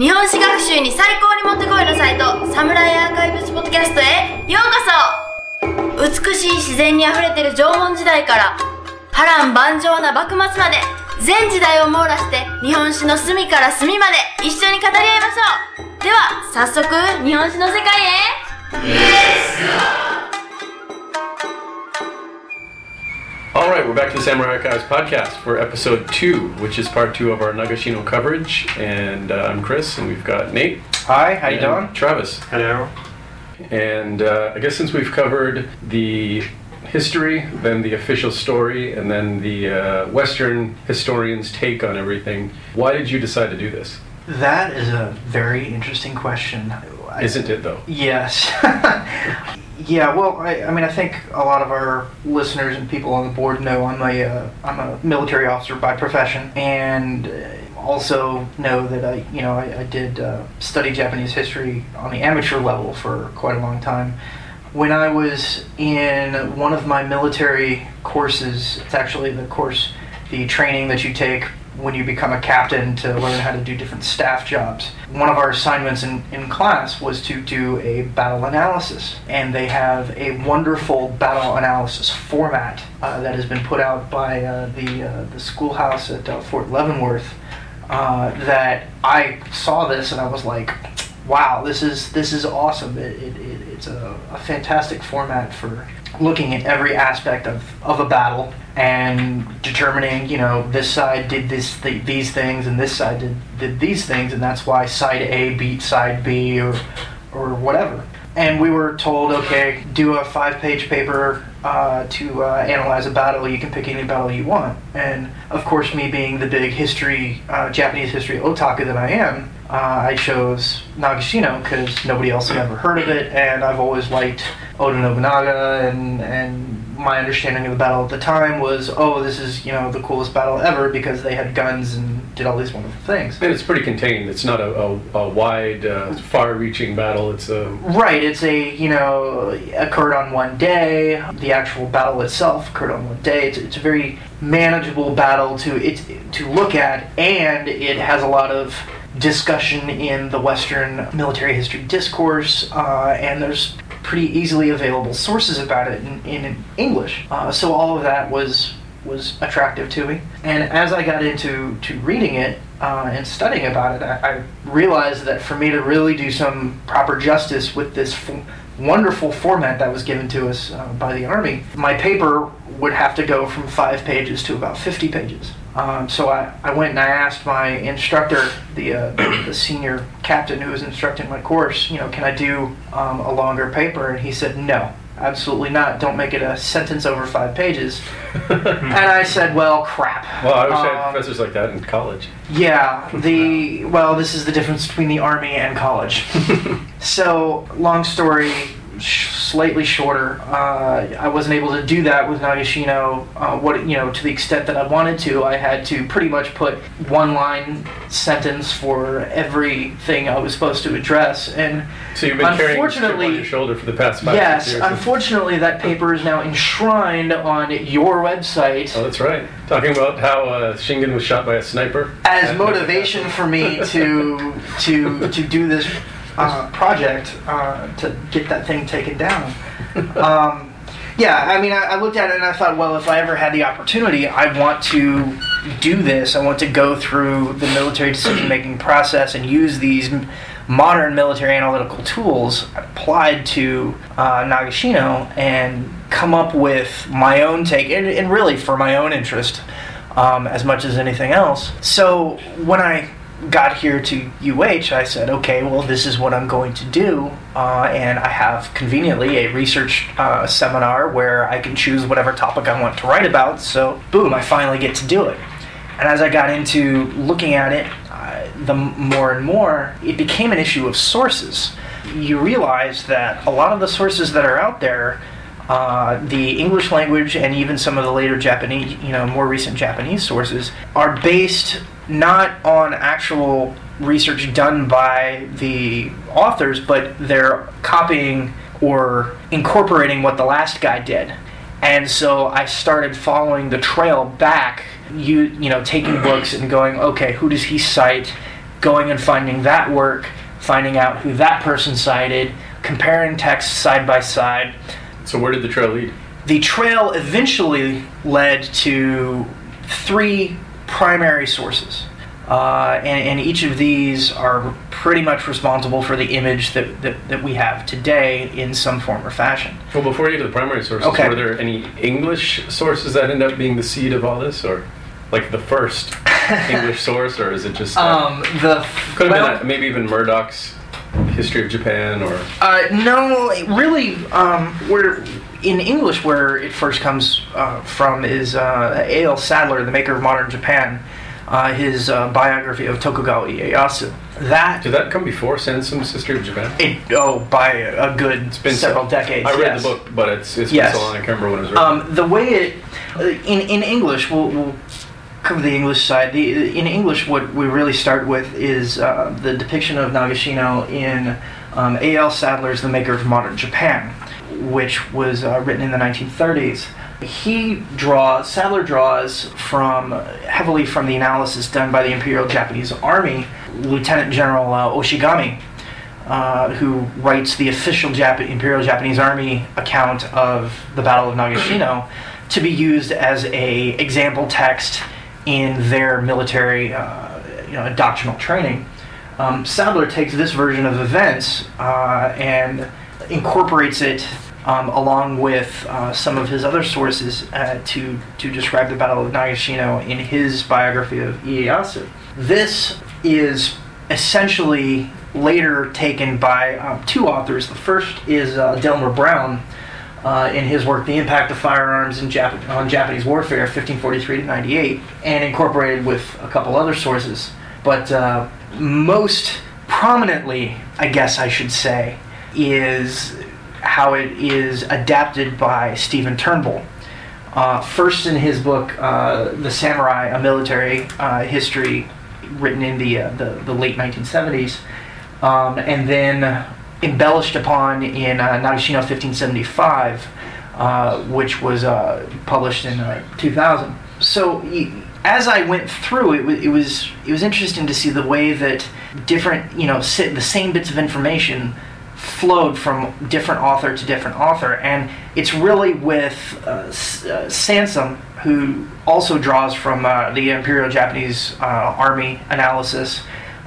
日本史学習に最高にもってこいのサイトサムライアーカイブスポッドキャストへようこそ。美しい自然にあふれてる縄文時代から波乱万丈な幕末まで全時代を網羅して日本史の隅から隅まで一緒に語り合いましょう。では早速日本史の世界へ。All right, we're back to the Samurai Archives podcast for episode two, which is part two of our Nagashino coverage. And uh, I'm Chris, and we've got Nate. Hi, how you doing? Travis. Hello. And uh, I guess since we've covered the history, then the official story, and then the uh, Western historian's take on everything, why did you decide to do this? That is a very interesting question. Isn't it though? Yes. yeah. Well, I, I mean, I think a lot of our listeners and people on the board know I'm a uh, I'm a military officer by profession, and uh, also know that I you know I, I did uh, study Japanese history on the amateur level for quite a long time. When I was in one of my military courses, it's actually the course, the training that you take when you become a captain to learn how to do different staff jobs. One of our assignments in, in class was to do a battle analysis, and they have a wonderful battle analysis format uh, that has been put out by uh, the, uh, the schoolhouse at uh, Fort Leavenworth. Uh, that I saw this and I was like, wow, this is this is awesome. It, it, it, it's a, a fantastic format for looking at every aspect of, of a battle and determining, you know, this side did this th- these things and this side did, did these things, and that's why side A beat side B or or whatever. And we were told, okay, do a five-page paper uh, to uh, analyze a battle. You can pick any battle you want. And of course, me being the big history, uh, Japanese history otaku that I am, uh, I chose Nagashino because nobody else had ever heard of it, and I've always liked Oda Nobunaga, and and my understanding of the battle at the time was, oh, this is you know the coolest battle ever because they had guns and did all these wonderful things. And it's pretty contained. It's not a, a, a wide, uh, far-reaching battle. It's a Right, it's a you know occurred on one day. The actual battle itself occurred on one day. It's, it's a very manageable battle to it to look at, and it has a lot of discussion in the Western military history discourse, uh, and there's pretty easily available sources about it in, in English. Uh, so all of that was was attractive to me. And as I got into to reading it uh, and studying about it, I, I realized that for me to really do some proper justice with this f- wonderful format that was given to us uh, by the Army, my paper would have to go from five pages to about 50 pages. Um, so I, I went and I asked my instructor, the, uh, the, the senior captain who was instructing my course, you know, can I do um, a longer paper? And he said, no, absolutely not. Don't make it a sentence over five pages. and I said, well, crap. well. I wish I had Um, professors like that in college. yeah, the well, this is the difference between the army and college. so, long story, sh- slightly shorter. Uh, I wasn't able to do that with Nagashino. Uh, what you know, to the extent that I wanted to, I had to pretty much put one line sentence for everything I was supposed to address, and So you've been carrying this on Unfortunately- your shoulder for the past five yes, six years. unfortunately, that paper is now enshrined on your website. Oh, that's right. Talking about how uh, Shingen was shot by a sniper. as motivation for me to to to do this uh, project uh, to get that thing taken down. Um, yeah, I mean, I, I looked at it and I thought, well, if I ever had the opportunity, I want to do this. I want to go through the military decision-making process and use these modern military analytical tools applied to uh, Nagashino and come up with my own take, and, and really for my own interest um, as much as anything else. So when I got here to UH, I said, okay, well, this is what I'm going to do. Uh, and I have conveniently a research uh, seminar where I can choose whatever topic I want to write about. So, boom, I finally get to do it. And as I got into looking at it, uh, the more and more, it became an issue of sources. You realize that a lot of the sources that are out there uh, the English language and even some of the later Japanese, you know, more recent Japanese sources are based not on actual research done by the authors, but they're copying or incorporating what the last guy did. And so I started following the trail back, you you know, taking books and going, okay, who does he cite? going and finding that work, finding out who that person cited, comparing texts side by side. So where did the trail lead? The trail eventually led to three primary sources. Uh, and, and each of these are pretty much responsible for the image that, that, that we have today in some form or fashion. Well, before you get to the primary sources, Okay. were there any English sources that end up being the seed of all this, or like the first English source, or is it just uh, Um, the could have well, been maybe even Murdoch's History of Japan, or Uh, no, really, um, where in English, where it first comes uh, from is uh, A.L. Sadler, the maker of modern Japan, uh, his uh, biography of Tokugawa Ieyasu. That did that come before Sansom's History of Japan? it oh by a good It's been several so, decades. I read yes. the book, but it's it's Yes. been so long I can't remember when it was written. Um, the way it uh, in in English, we'll, we'll cover the English side. The in English, what we really start with is uh, the depiction of Nagashino in um, A.L. Sadler's *The Maker of Modern Japan*, which was uh, written in the 1930s. He draws Sadler draws from heavily from the analysis done by the Imperial Japanese Army, Lieutenant General uh, Oshigami, uh, who writes the official Jap- Imperial Japanese Army account of the Battle of Nagashino to be used as a example text in their military, uh, you know, doctrinal training. Um, Sadler takes this version of events uh, and incorporates it um, along with uh, some of his other sources uh, to to describe the Battle of Nagashino in his biography of Ieyasu. This is essentially later taken by um, two authors. The first is uh, Delmer Brown uh, in his work *The Impact of Firearms in Jap- on Japanese Warfare, 1543 to 98*, and incorporated with a couple other sources. But uh, most prominently, I guess I should say, is how it is adapted by Stephen Turnbull. Uh, first, in his book, uh, *The Samurai: A Military uh, History*, written in the, uh, the the late 1970s, um, and then embellished upon in uh, Nagashino 1575, uh, which was published in uh, 2000. So as I went through it, wa- it was it was interesting to see the way that different you know si- the same bits of information flowed from different author to different author, and it's really with uh, S- uh, Sansom, who also draws from uh, the Imperial Japanese uh, Army analysis,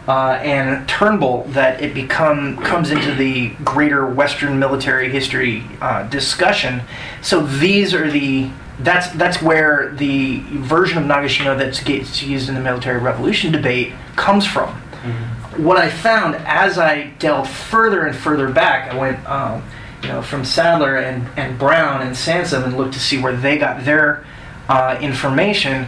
uh, and Turnbull that it become comes into the greater Western military history uh, discussion. So these are the that's that's where the version of Nagashino that gets used in the military revolution debate comes from what I found as I delved further and further back, I went, um, you know, from Sadler and, and Brown and Sansom and looked to see where they got their uh, information.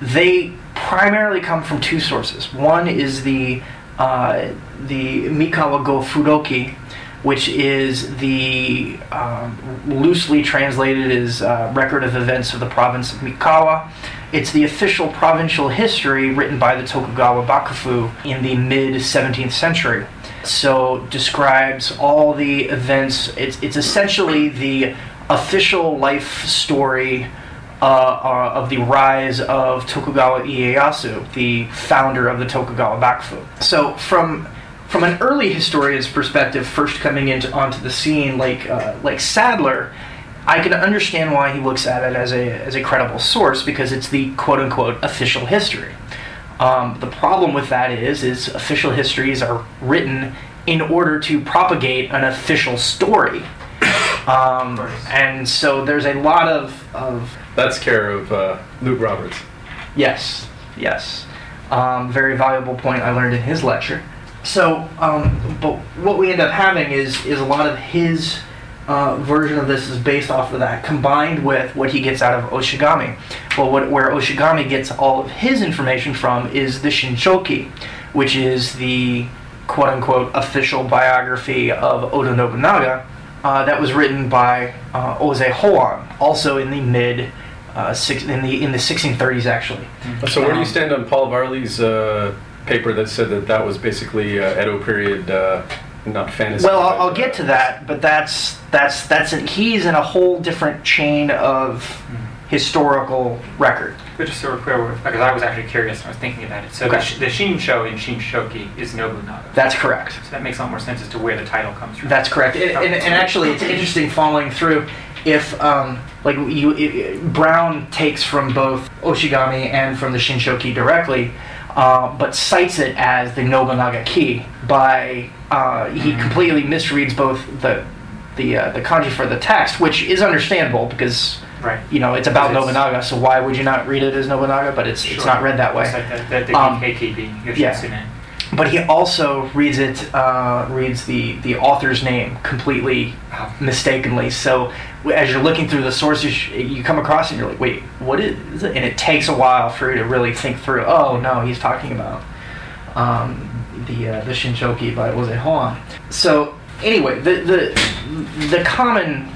They primarily come from two sources. One is the uh, the Mikawa Go Fudoki, which is the um, loosely translated as uh, record of events of the province of Mikawa. It's the official provincial history written by the Tokugawa Bakufu in the mid 17th century. So describes all the events. It's it's essentially the official life story uh, uh, of the rise of Tokugawa Ieyasu, the founder of the Tokugawa Bakufu. So from from an early historian's perspective, first coming into onto the scene, like uh, like Sadler, I can understand why he looks at it as a as a credible source because it's the quote unquote official history. Um, the problem with that is is official histories are written in order to propagate an official story. Um, and so there's a lot of, of That's care of uh, Luke Roberts. Yes, yes. Um, very valuable point I learned in his lecture. So, um, but what we end up having is is a lot of his uh, version of this is based off of that, combined with what he gets out of Oshigami. Well, what, where Oshigami gets all of his information from is the Shinshoki, which is the quote unquote official biography of Oda Nobunaga uh, that was written by uh, Oze Hoan, also in the mid uh, six, in the in the 1630s actually. So where do you Um, stand on Paul Varley's uh, paper that said that that was basically uh, Edo period, uh, not fantasy? Well, I'll, I'll get uh, to that, but that's that's that's an, he's in a whole different chain of historical record. But just so we're clear, because I was actually curious and I was thinking about it. So the, Okay. sh- the Shinsho in Shinshoki is Nobunaga. That's correct. so that makes a lot more sense as to where the title comes from. That's correct. And, and, and actually, it's interesting following through. If um, like you, it, Brown takes from both Oshigami and from the Shinshoki directly, uh, but cites it as the Nobunaga-ki. By uh, he Mhm. completely misreads both the the uh, the kanji for the text, which is understandable because right. you know it's about it's- Nobunaga. So why would you not read it as Nobunaga? But it's it's not read that way. It's like the, the, the Um, yeah. But he also reads it uh, reads the the author's name completely Oh, mistakenly. So as you're looking through the sources, you come across and you're like, wait, what is it? And it takes a while for you to really think through. Oh no, he's talking about um, the uh, the Shinshoki by was it Hoan. So anyway, the the the common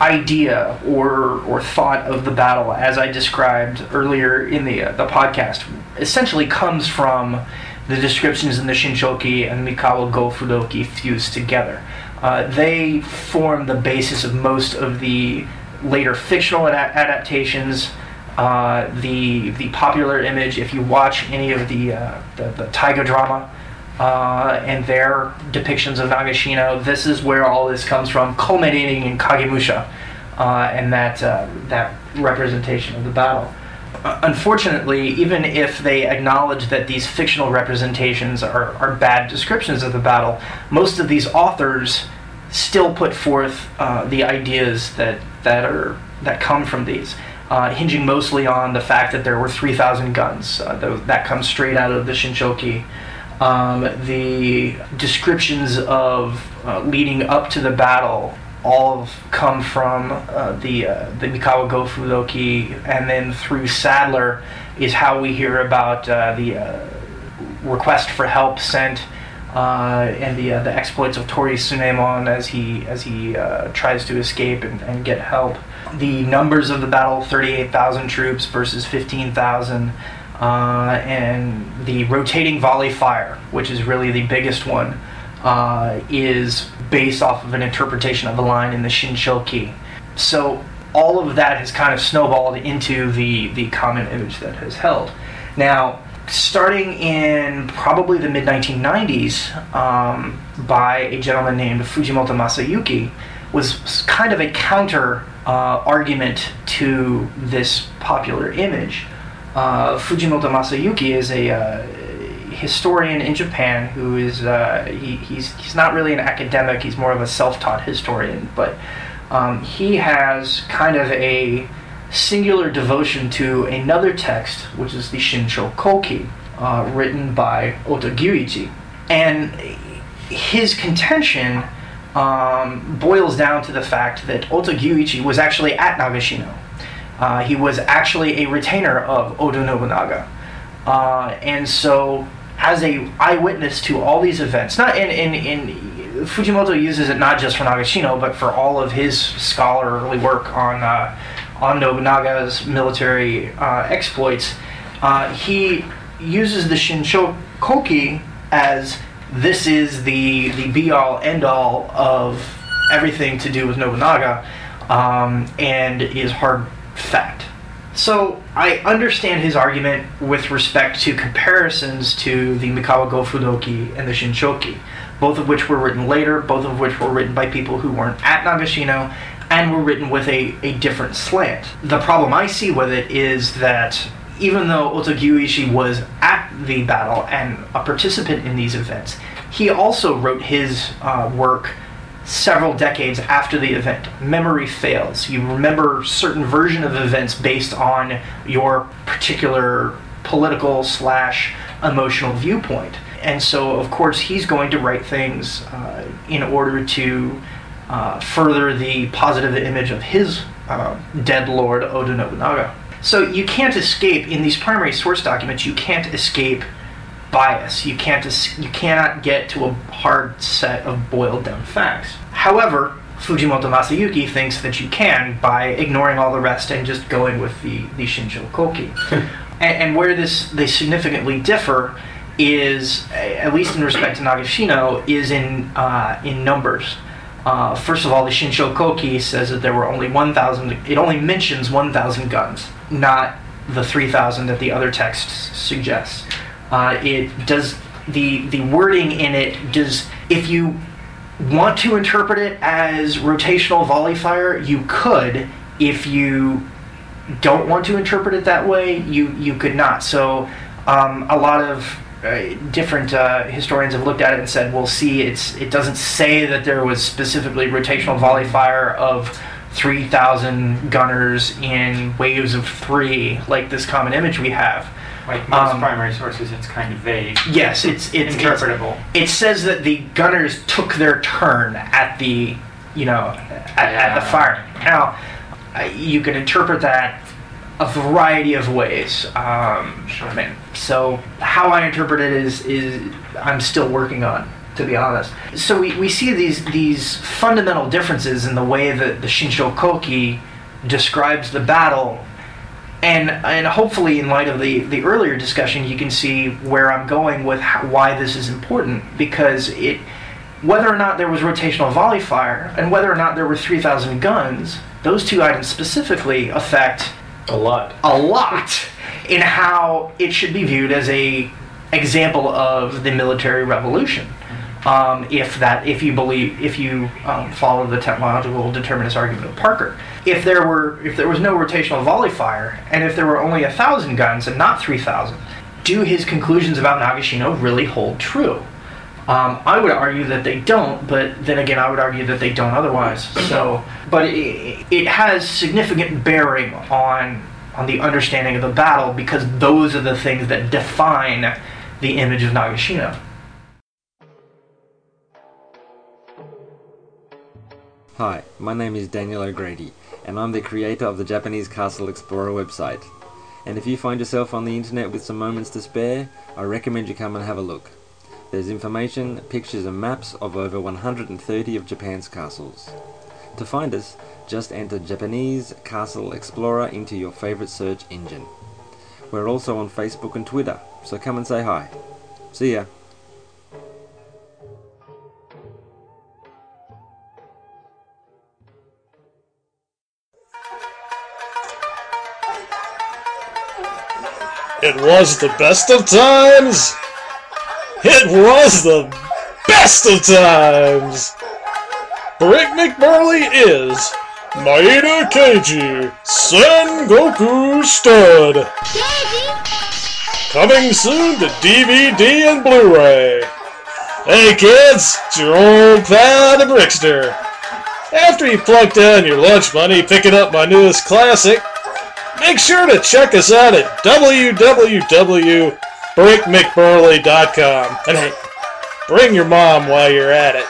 idea or or thought of the battle, as I described earlier in the uh, the podcast, essentially comes from the descriptions in the Shinshoki and Mikawa Go Fudoki fused together. Uh, they form the basis of most of the later fictional ada- adaptations. Uh, the the popular image, if you watch any of the uh, the, the Taiga drama uh, and their depictions of Nagashino, this is where all this comes from, culminating in Kagemusha uh, and that uh, that representation of the battle. Uh, unfortunately, even if they acknowledge that these fictional representations are, are bad descriptions of the battle, most of these authors still put forth uh, the ideas that that are that come from these, uh, hinging mostly on the fact that there were 3,000 guns. Uh, tho- that comes straight out of the Shinshoki. Um, the descriptions of uh, leading up to the battle all have come from uh, the uh, the Mikawa Go Fudoki, and then through Sadler is how we hear about uh, the uh, request for help sent uh, and the uh, the exploits of Torii Suneemon as he as he tries to escape and, and get help. The numbers of the battle: thirty-eight thousand troops versus fifteen thousand. And the rotating volley fire, which is really the biggest one, is based off of an interpretation of a line in the Shinshoki. So all of that has kind of snowballed into the, the common image that has held. Now, starting in probably the mid 1990s, um, by a gentleman named Fujimoto Masayuki, was kind of a counter uh, argument to this popular image. Uh, Fujimoto Masayuki is a uh, historian in Japan who is uh, he, he's he's not really an academic. He's more of a self-taught historian, but um, he has kind of a singular devotion to another text, which is the Shinsho Koki, uh, written by Ota Gyuichi, and his contention um, boils down to the fact that Ota Gyuichi was actually at Nagashino. Uh, he was actually a retainer of Oda Nobunaga. Uh, and so, as a eyewitness to all these events, not in, in, in Fujimoto uses it not just for Nagashino, but for all of his scholarly work on uh, on Nobunaga's military uh, exploits. Uh, he uses the Shinsho Koki as this is the the be all end all of everything to do with Nobunaga, um, and is hard fact. So I understand his argument with respect to comparisons to the Mikawa Go Fudoki and the Shinshoki, both of which were written later, both of which were written by people who weren't at Nagashino, and were written with a, a different slant. The problem I see with it is that even though Ota Gyuichi was at the battle and a participant in these events, he also wrote his uh, work several decades after the event. Memory fails. You remember certain version of events based on your particular political slash emotional viewpoint. And so, of course, he's going to write things uh, in order to uh, further the positive image of his uh, dead lord Oda Nobunaga. So you can't escape in these primary source documents. You can't escape bias. You can't es- you cannot get to a hard set of boiled down facts. However, Fujimoto Masayuki thinks that you can by ignoring all the rest and just going with the the Shinsho Koki. and, and where this they significantly differ is, at least in respect to Nagashino, is in uh, in numbers. Uh, first of all, the Shinsho Koki says that there were only 1,000. It only mentions 1,000 guns, not the 3,000 that the other texts suggests. Uh, it does the the wording in it does if you want to interpret it as rotational volley fire, you could. If you don't want to interpret it that way, you you could not. So um, a lot of uh, different uh, historians have looked at it and said, "Well, see, it's it doesn't say that there was specifically rotational volley fire of 3,000 gunners in waves of three, like this common image we have." Like most Um, primary sources, it's kind of vague. Yes, it's it's Interpretable. It says that the gunners took their turn at the, you know, at, at the Yeah. fire. Now, you can interpret that a variety of ways. Um, Sure. I mean, so how I interpret it is is I'm still working on, to be honest. So we, we see these these fundamental differences in the way that the Shinsho Koki describes the battle and and hopefully in light of the the earlier discussion you can see where I'm going with how, why this is important because it whether or not there was rotational volley fire and whether or not there were 3000 guns those two items specifically affect A lot. a lot in how it should be viewed as a example of the military revolution. Um, if that, if you believe, if you um, follow the technological determinist argument of Parker, if there were, if there was no rotational volley fire, and if there were only a thousand guns and not three thousand, do his conclusions about Nagashino really hold true? Um, I would argue that they don't, but then again, I would argue that they don't otherwise. So, but it, it has significant bearing on on the understanding of the battle because those are the things that define the image of Nagashino. Hi, my name is Daniel O'Grady, and I'm the creator of the Japanese Castle Explorer website. And if you find yourself on the internet with some moments to spare, I recommend you come and have a look. There's information, pictures, and maps of over 130 of Japan's castles. To find us, just enter Japanese Castle Explorer into your favorite search engine. We're also on Facebook and Twitter, so come and say hi. See ya. It was the best of times. It was the best of times. Brick McBurley is Maeda Keiji Sengoku Stud. Coming soon to DVD and Blu-ray. Hey kids, it's your old pal the Brickster. After you plunk down your lunch money picking up my newest classic, make sure to check us out at www.brickmcburley.com. And hey, bring your mom while you're at it.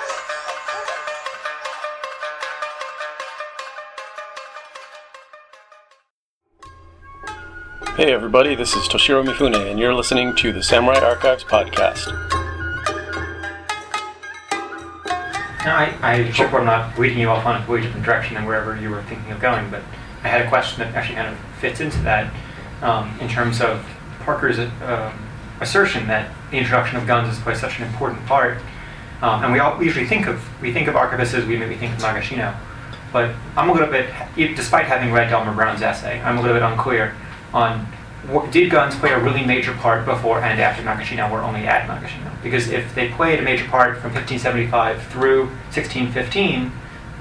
Hey everybody, this is Toshiro Mifune, and you're listening to the Samurai Archives podcast. Now, I, I hope I'm not leading you off on a completely different direction than wherever you were thinking of going, but I had a question that actually kind of fits into that um, in terms of Parker's um, assertion that the introduction of guns is quite such an important part. Um, and we, all, we usually think of we think of archivists as we maybe think of Nagashino, but I'm a little bit, despite having read Delmer Brown's essay, I'm a little bit unclear on what, did guns play a really major part before and after Nagashino, or only at Nagashino? Because if they played a major part from 1575 through 1615,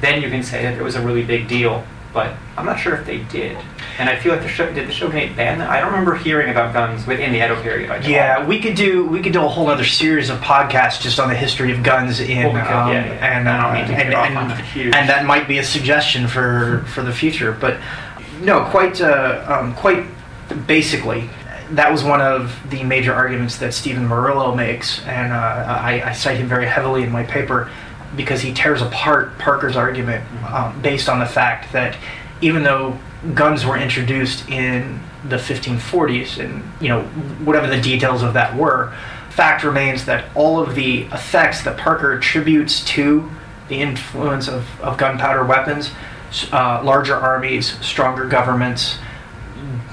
then you can say that it was a really big deal. But I'm not sure if they did. And I feel like the show, did the Shogunate ban that? I don't remember hearing about guns within the Edo period. Yeah, we could do we could do a whole other series of podcasts just on the history of guns in Well, um, yeah, yeah. and uh, and, and, on a huge- and that might be a suggestion for for the future. But no, quite uh, um, quite basically. That was one of the major arguments that Stephen Morillo makes, and uh, I, I cite him very heavily in my paper because he tears apart Parker's argument um, based on the fact that even though guns were introduced in the 1540s and you know whatever the details of that were fact remains that all of the effects that parker attributes to the influence of, of gunpowder weapons uh, larger armies stronger governments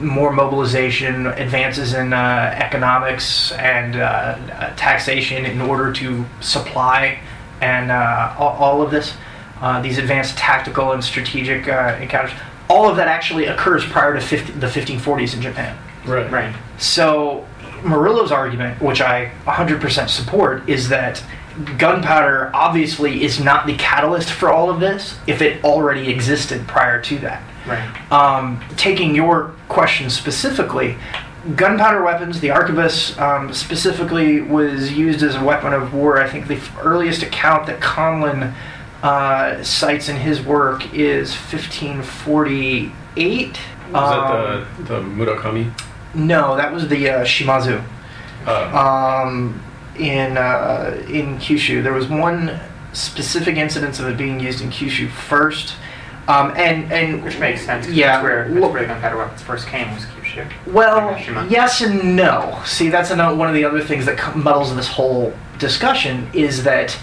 more mobilization, advances in uh, economics and uh, uh, taxation in order to supply, and uh, all, all of this. uh, these advanced tactical and strategic uh, encounters. All of that actually occurs prior to 50, the 1540s in Japan. Right. Right. So Morillo's argument, which I 100% support, is that gunpowder obviously is not the catalyst for all of this if it already existed prior to that. Right. Um, taking your question specifically, gunpowder weapons, the arquebus um, specifically was used as a weapon of war. I think the earliest account that Conlan uh, cites in his work is 1548. Was Um, that the, the Murakami? No, that was the uh, Shimazu Uh, um, in uh, in Kyushu. There was one specific incidence of it being used in Kyushu first, um, and and Which makes sense. Yeah, That's where, that's where the gunpowder weapons first came was Kyushu. Well, yes and no. See, that's another, one of the other things that muddles this whole discussion is that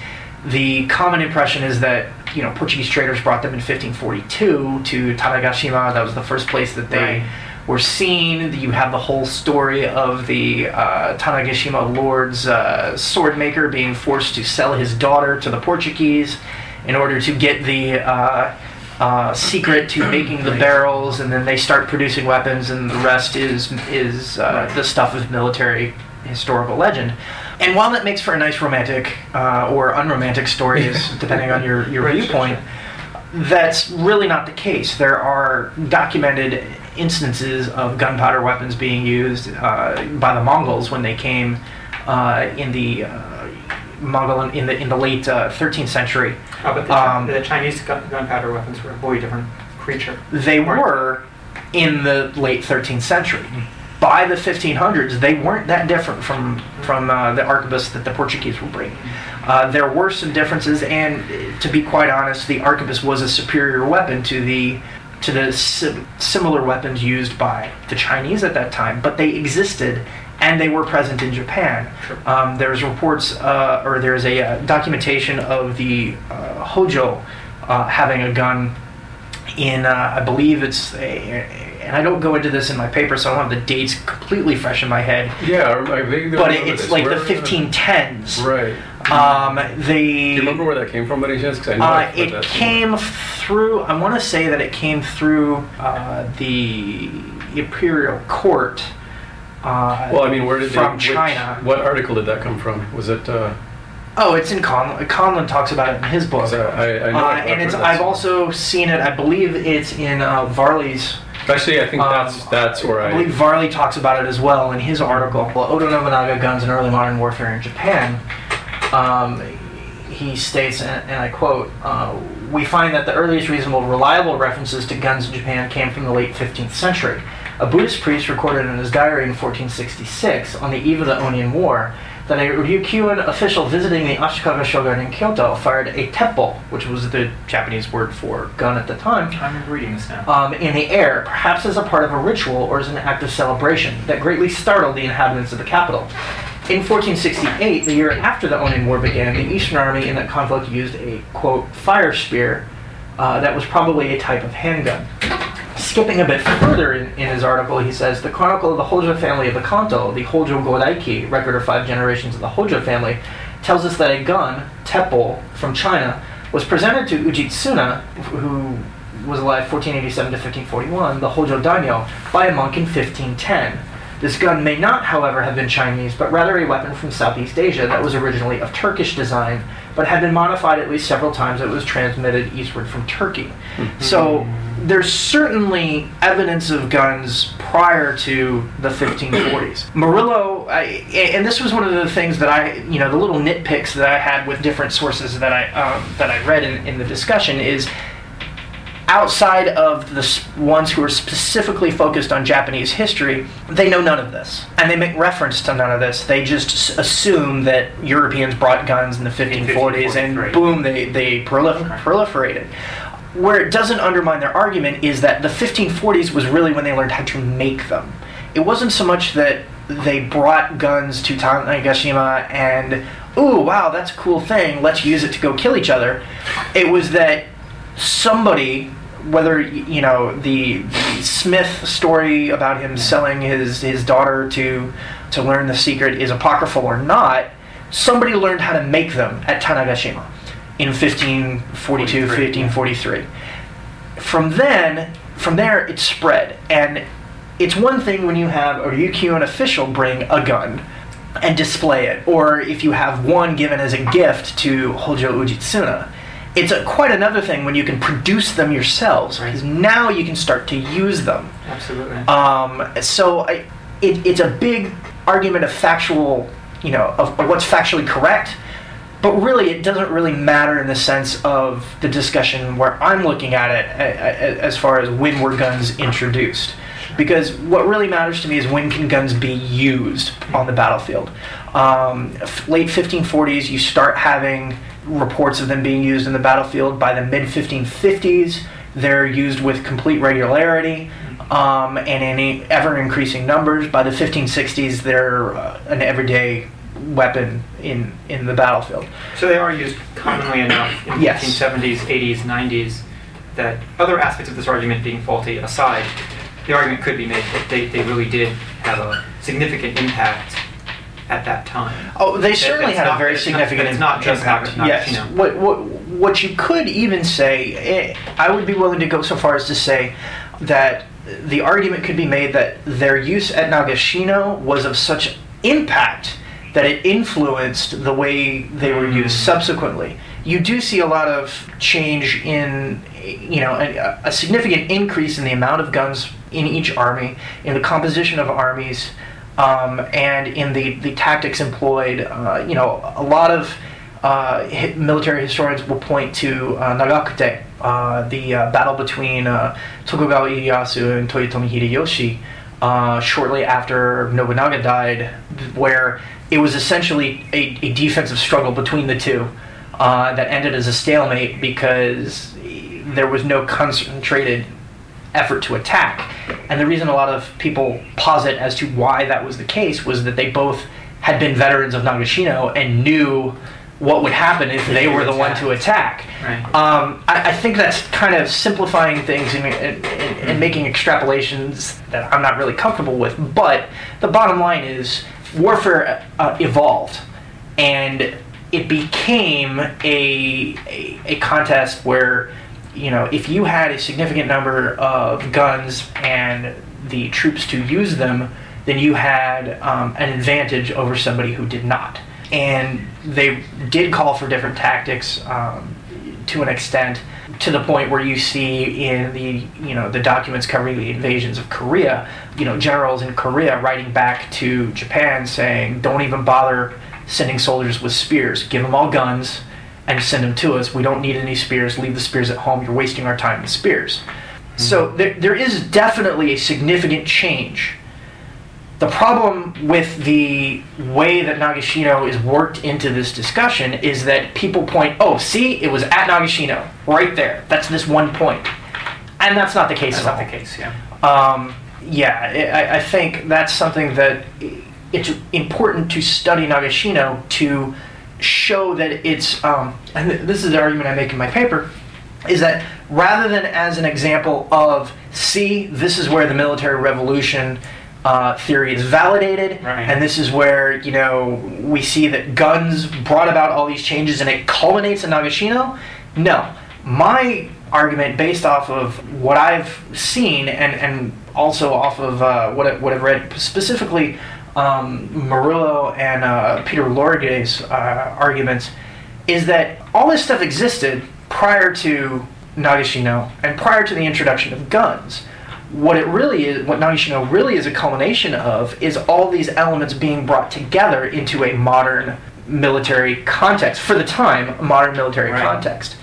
the common impression is that you know Portuguese traders brought them in 1542 to Tanegashima. That was the first place that they Right. were seen. You have the whole story of the uh, Tanegashima lord's uh, sword maker being forced to sell his daughter to the Portuguese in order to get the uh, uh, secret to making the barrels, and then they start producing weapons, and the rest is is uh, the stuff of military historical legend. And while that makes for a nice romantic uh, or unromantic stories, depending on your, your Right, sure, viewpoint, that's really not the case. There are documented instances of gunpowder weapons being used uh, by the Mongols when they came uh, in the uh, Mongol in the in the late uh, 13th century. Oh, but the, Um, the Chinese gunpowder weapons were a wholly different creature. They were in the late 13th century. By the 1500s, they weren't that different from from uh, the arquebus that the Portuguese were bringing. Uh, there were some differences, and to be quite honest, the arquebus was a superior weapon to the to the sim- similar weapons used by the Chinese at that time. But they existed, and they were present in Japan. Um, there's reports, uh, or there's a uh, documentation of the uh, Hojo uh, having a gun in uh, I believe it's a, and I don't go into this in my paper, so I don't have the dates completely fresh in my head. yeah, I vaguely But it, it's this. like Where- the 1510s. Right. Um, Do the you remember where that came from, by any chance? 'Cause I know uh, I've it that somewhere. came through. I want to say that it came through uh, the imperial court. Uh, Well, I mean, where did from they, which- China? what article did that come from? Was it? Uh, Oh, it's in Conlan. Conlan talks about it in his book. 'cause I, I, I know Uh, I've and heard it's, that I've somewhere. also seen it. I believe it's in uh, Varley's Actually, I think Um, that's that's where I I. believe Varley talks about it as well in his article, well, Oda Nobunaga Guns and Early Modern Warfare in Japan. Um, he states, and, and I quote, uh, We find that the earliest reasonable, reliable references to guns in Japan came from the late 15th century. A Buddhist priest recorded in his diary in 1466, on the eve of the Onin War, that a Ryukyuan official visiting the Ashikaga shogun in Kyoto fired a teppo, which was the Japanese word for gun at the time, I remember reading this now. um, in the air, perhaps as a part of a ritual or as an act of celebration, that greatly startled the inhabitants of the capital. In 1468, the year after the Onin War began, the Eastern Army in that conflict used a, quote, fire spear uh, that was probably a type of handgun. Skipping a bit further in, in his article, he says the chronicle of the Hojo family of the Kanto, the Hojo Godaiki, record of five generations of the Hojo family, tells us that a gun, teppo, from China, was presented to Ujitsuna, who was alive 1487 to 1541, the Hojo daimyo, by a monk in 1510. This gun may not, however, have been Chinese, but rather a weapon from Southeast Asia that was originally of Turkish design, but had been modified at least several times. It was transmitted eastward from Turkey. Hmm. So there's certainly evidence of guns prior to the 1540s. Morillo, I, and this was one of the things that I, you know, the little nitpicks that I had with different sources that I um, that I read in, in the discussion is outside of the ones who are specifically focused on Japanese history, they know none of this. And they make reference to none of this. They just assume that Europeans brought guns in the 1540s and 1540s, right. boom, they, they proliferated. Where it doesn't undermine their argument is that the 1540s was really when they learned how to make them. It wasn't so much that they brought guns to Tanegashima uh, and, ooh, wow, that's a cool thing, let's use it to go kill each other. It was that somebody, whether you know the, the Smith story about him selling his his daughter to to learn the secret is apocryphal or not, somebody learned how to make them at Tanegashima. In 1542, 1543. From then, from there, it spread, and it's one thing when you have a Ryukyuan official bring a gun and display it, or if you have one given as a gift to Hojo Ujitsuna. It's a, quite another thing when you can produce them yourselves, because now you can start to use them. Absolutely. Um, so I, it, it's a big argument of factual, you know, of, of what's factually correct. But really, it doesn't really matter in the sense of the discussion where I'm looking at it as far as when were guns introduced. Because what really matters to me is when can guns be used on the battlefield. Um, late 1540s, you start having reports of them being used in the battlefield. By the mid 1550s, they're used with complete regularity um, and in ever increasing numbers. By the 1560s, they're uh, an everyday weapon in, in the battlefield. So they are used commonly enough in the Yes. 1970s, 80s, 90s that other aspects of this argument being faulty aside, the argument could be made that they, they really did have a significant impact at that time. Oh, they certainly had a very not- significant it's not just impact. Naga- yes. Nagashino. What, what, what you could even say, eh, I would be willing to go so far as to say that the argument could be made that their use at Nagashino was of such impact that it influenced the way they were used Mm. subsequently. You do see a lot of change in, you know, a, a significant increase in the amount of guns in each army, in the composition of armies, um, and in the, the tactics employed. Uh, you know, a lot of uh, hi- military historians will point to uh, Nagakute, uh, the uh, battle between uh, Tokugawa Ieyasu and Toyotomi Hideyoshi, uh, shortly after Nobunaga died, where it was essentially a, a defensive struggle between the two uh, that ended as a stalemate because there was no concentrated effort to attack. And the reason a lot of people posit as to why that was the case was that they both had been veterans of Nagashino and knew what would happen if they were the one to attack. Right. Um, I, I think that's kind of simplifying things and, and, and, and making extrapolations that I'm not really comfortable with. But the bottom line is warfare uh, evolved, and it became a, a a contest where you know if you had a significant number of guns and the troops to use them, then you had um, an advantage over somebody who did not. And they did call for different tactics um, to an extent, to the point where you see in the you know the documents covering the invasions of Korea, you know generals in Korea writing back to Japan saying, "Don't even bother sending soldiers with spears. Give them all guns." And send them to us. We don't need any spears. Leave the spears at home. You're wasting our time with spears. So there, there is definitely a significant change. The problem with the way that Nagashino is worked into this discussion is that people point, oh, see, it was at Nagashino, right there. That's this one point. And that's not the case That's at not the case, yeah. Um, yeah, I, I think that's something that it's important to study Nagashino to show that it's, um, and this is the argument I make in my paper, is that rather than as an example of, see, this is where the military revolution uh, theory is validated, Right. and this is where, you know, we see that guns brought about all these changes and it culminates in Nagashino, no. My argument, based off of what I've seen and, and also off of uh, what, I, what I've read, specifically um, Morillo and uh, Peter Lorge's uh, arguments, is that all this stuff existed prior to Nagashino and prior to the introduction of guns. What it really is, what Nagashino really is a culmination of, is all these elements being brought together into a modern military context. For the time, modern military Right. context.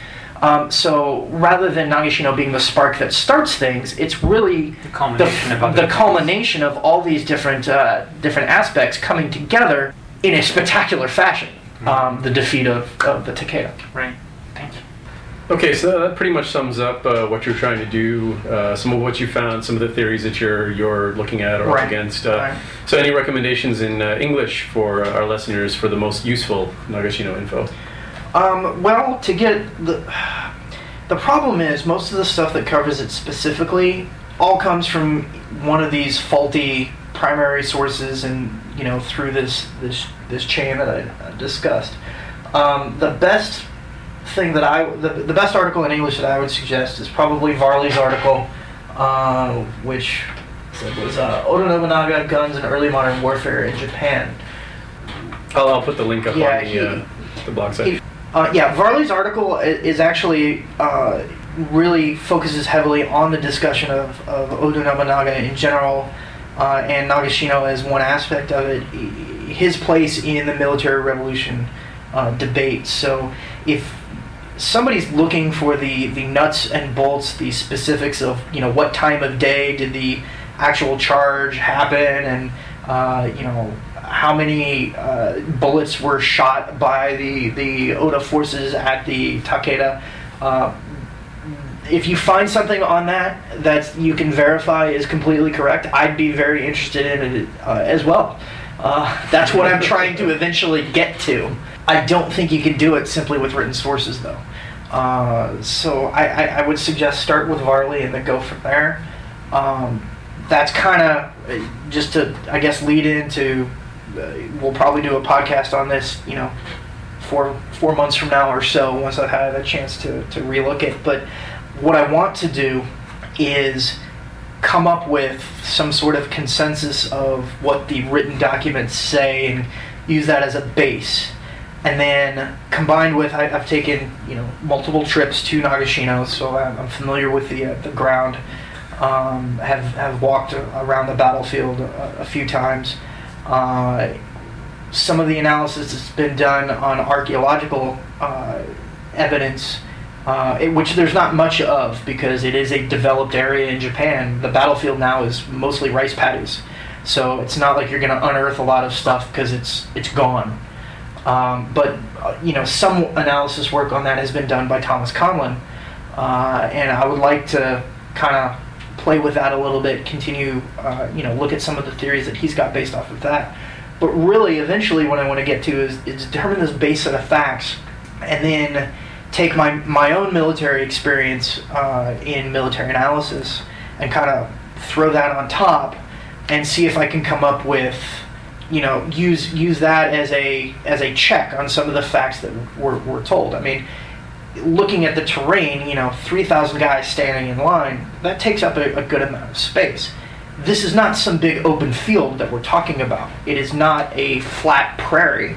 Um, so rather than Nagashino being the spark that starts things, it's really The culmination of the culmination of all these different uh, different aspects coming together in a spectacular fashion. Mm-hmm. Um, the defeat of, of the Takeda. Right. Okay, so that pretty much sums up uh, what you're trying to do, uh, some of what you found, some of the theories that you're you're looking at or Right. against. Uh, Right. So, any recommendations in uh, English for uh, our listeners for the most useful Nagashino info? Um, well, to get the the problem is most of the stuff that covers it specifically all comes from one of these faulty primary sources, and you know through this this this chain that I discussed. Um, the best thing that I the, the best article in English that I would suggest is probably Varley's article, uh, which was uh, Oda Nobunaga: Guns and Early Modern Warfare in Japan. I'll, I'll put the link up Yeah, on the, he- uh, the blog site. Uh, yeah, Varley's article is actually uh, really focuses heavily on the discussion of, of Oda Nobunaga in general uh, and Nagashino as one aspect of it, his place in the military revolution uh, debate. So if somebody's looking for the, the nuts and bolts, the specifics of you know what time of day did the actual charge happen and uh, you know how many uh, bullets were shot by the, the Oda forces at the Takeda. Uh, if you find something on that that you can verify is completely correct, I'd be very interested in it uh, as well. Uh, that's what I'm trying to eventually get to. I don't think you can do it simply with written sources, though. Uh, so I, I, I would suggest start with Varley and then go from there. Um, that's kind of just to, I guess, lead into. Uh, we'll probably do a podcast on this, you know, four four months from now or so once I've had a chance to to relook it. But what I want to do is come up with some sort of consensus of what the written documents say and use that as a base. And then combined with, I, I've taken you know multiple trips to Nagashino, so I'm, I'm familiar with the uh, the ground. Um, have have walked around the battlefield a, a few times. Uh, some of the analysis that's been done on archaeological uh, evidence, uh, it- which there's not much of because it is a developed area in Japan. The battlefield now is mostly rice paddies, so it's not like you're going to unearth a lot of stuff because it's it's gone. Um, but uh, you know, some analysis work on that has been done by Thomas Conlan, uh, and I would like to kind of play with that a little bit, continue, uh, you know, look at some of the theories that he's got based off of that. But really, eventually, what I want to get to is, is determine this base set of facts, and then take my my own military experience uh, in military analysis and kind of throw that on top, and see if I can come up with, you know, use use that as a as a check on some of the facts that we're, we're told. I mean, looking at the terrain, you know, 3,000 guys standing in line, that takes up a, a good amount of space. This is not some big open field that we're talking about. It is not a flat prairie.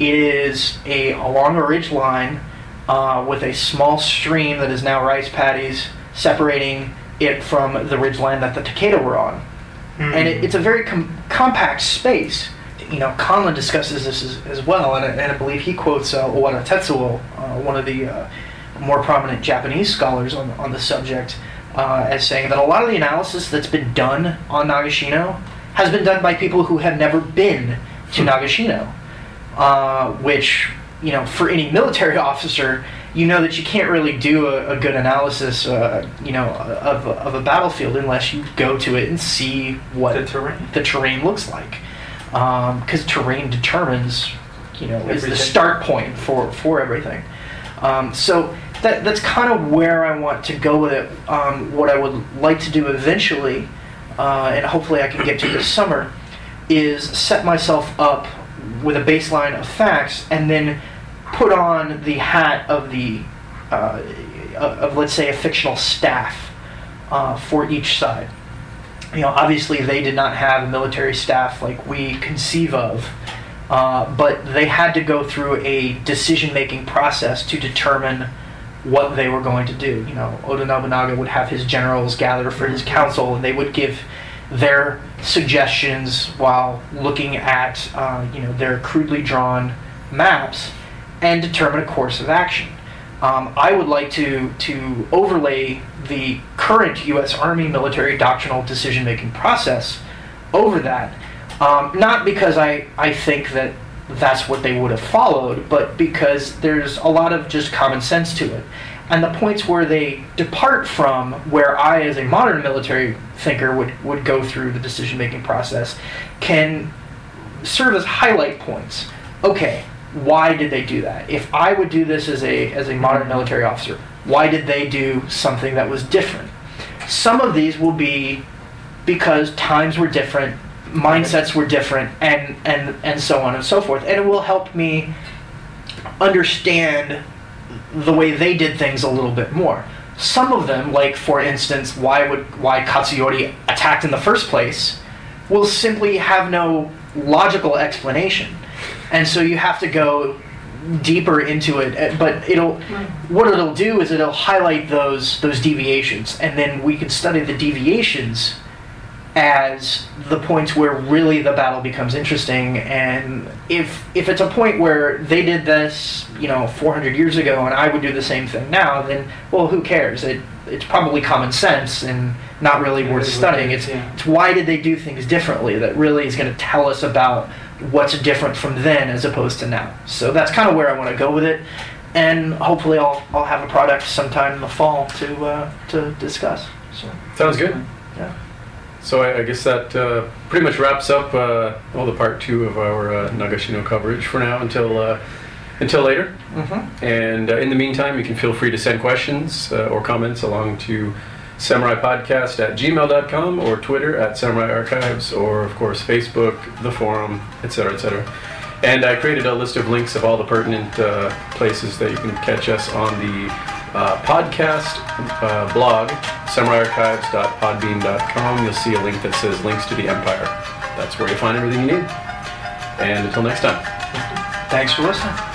It is a along a ridge line uh, with a small stream that is now rice paddies separating it from the ridge line that the Takeda were on. And it, it's a very com- compact space. You know, Conlan discusses this as, as well, and I, and I believe he quotes uh, Owada Tetsuo, uh, one of the uh, more prominent Japanese scholars on, on the subject, uh, as saying that a lot of the analysis that's been done on Nagashino has been done by people who have never been to Nagashino, uh, which, you know, for any military officer, you know that you can't really do a, a good analysis, uh, you know, of, of a battlefield unless you go to it and see what The terrain. the terrain looks like, because terrain determines, you know, is the start point for for everything. Um, so that that's kind of where I want to go with it. Um, what I would like to do eventually, uh, and hopefully I can get to this summer, is set myself up with a baseline of facts and then put on the hat of the uh, of let's say a fictional staff uh, for each side you know, obviously they did not have a military staff like we conceive of, uh, but they had to go through a decision-making process to determine what they were going to do. You know, Oda Nobunaga would have his generals gather for his council, and they would give their suggestions while looking at, uh, you know, their crudely drawn maps and determine a course of action. Um, I would like to to overlay the current U.S. Army military doctrinal decision-making process over that, um, not because I I think that that's what they would have followed, but because there's a lot of just common sense to it, and the points where they depart from where I, as a modern military thinker, would would go through the decision-making process, can serve as highlight points. Okay, why did they do that? If I would do this as a as a modern military officer, why did they do something that was different? Some of these will be because times were different, mindsets were different, and and and so on and so forth. And it will help me understand the way they did things a little bit more. Some of them, like for instance, why would why Katsuyori attacked in the first place, will simply have no logical explanation, and so you have to go deeper into it. Uh, But it'll what it'll do is it'll highlight those those deviations, and then we can study the deviations as the points where really the battle becomes interesting and if if it's a point where they did this you know 400 years ago and I would do the same thing now then well who cares it it's probably common sense and not really worth studying it's, yeah. it's why did they do things differently that really is going to tell us about what's different from then as opposed to now so that's kind of where I want to go with it and hopefully I'll, I'll have a product sometime in the fall to uh, to discuss so Sounds good. yeah So I, I guess that uh, pretty much wraps up uh, all the part two of our uh, Nagashino coverage for now until uh, until later. mm-hmm. And uh, in the meantime, you can feel free to send questions uh, or comments along to Samurai Podcast at gmail.com or Twitter at Samurai Archives or, of course, Facebook, the forum, etc., etc. And I created a list of links of all the pertinent uh, places that you can catch us on the uh, podcast uh, blog, samuraiarchives.podbean.com. You'll see a link that says Links to the Empire. That's where you'll find everything you need. And until next time. thanks for listening